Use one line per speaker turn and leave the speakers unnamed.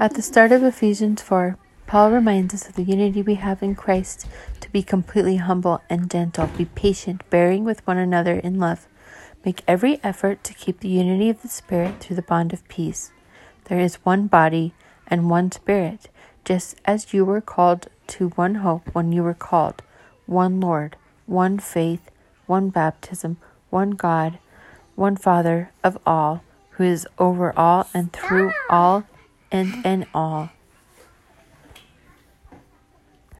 At the start of Ephesians 4, Paul reminds us of the unity we have in Christ to be completely humble and gentle, be patient, bearing with one another in love. Make every effort to keep the unity of the Spirit through the bond of peace. There is one body and one Spirit, just as you were called to one hope when you were called, one Lord, one faith, one baptism, one God, one Father of all, who is over all and through all and in all.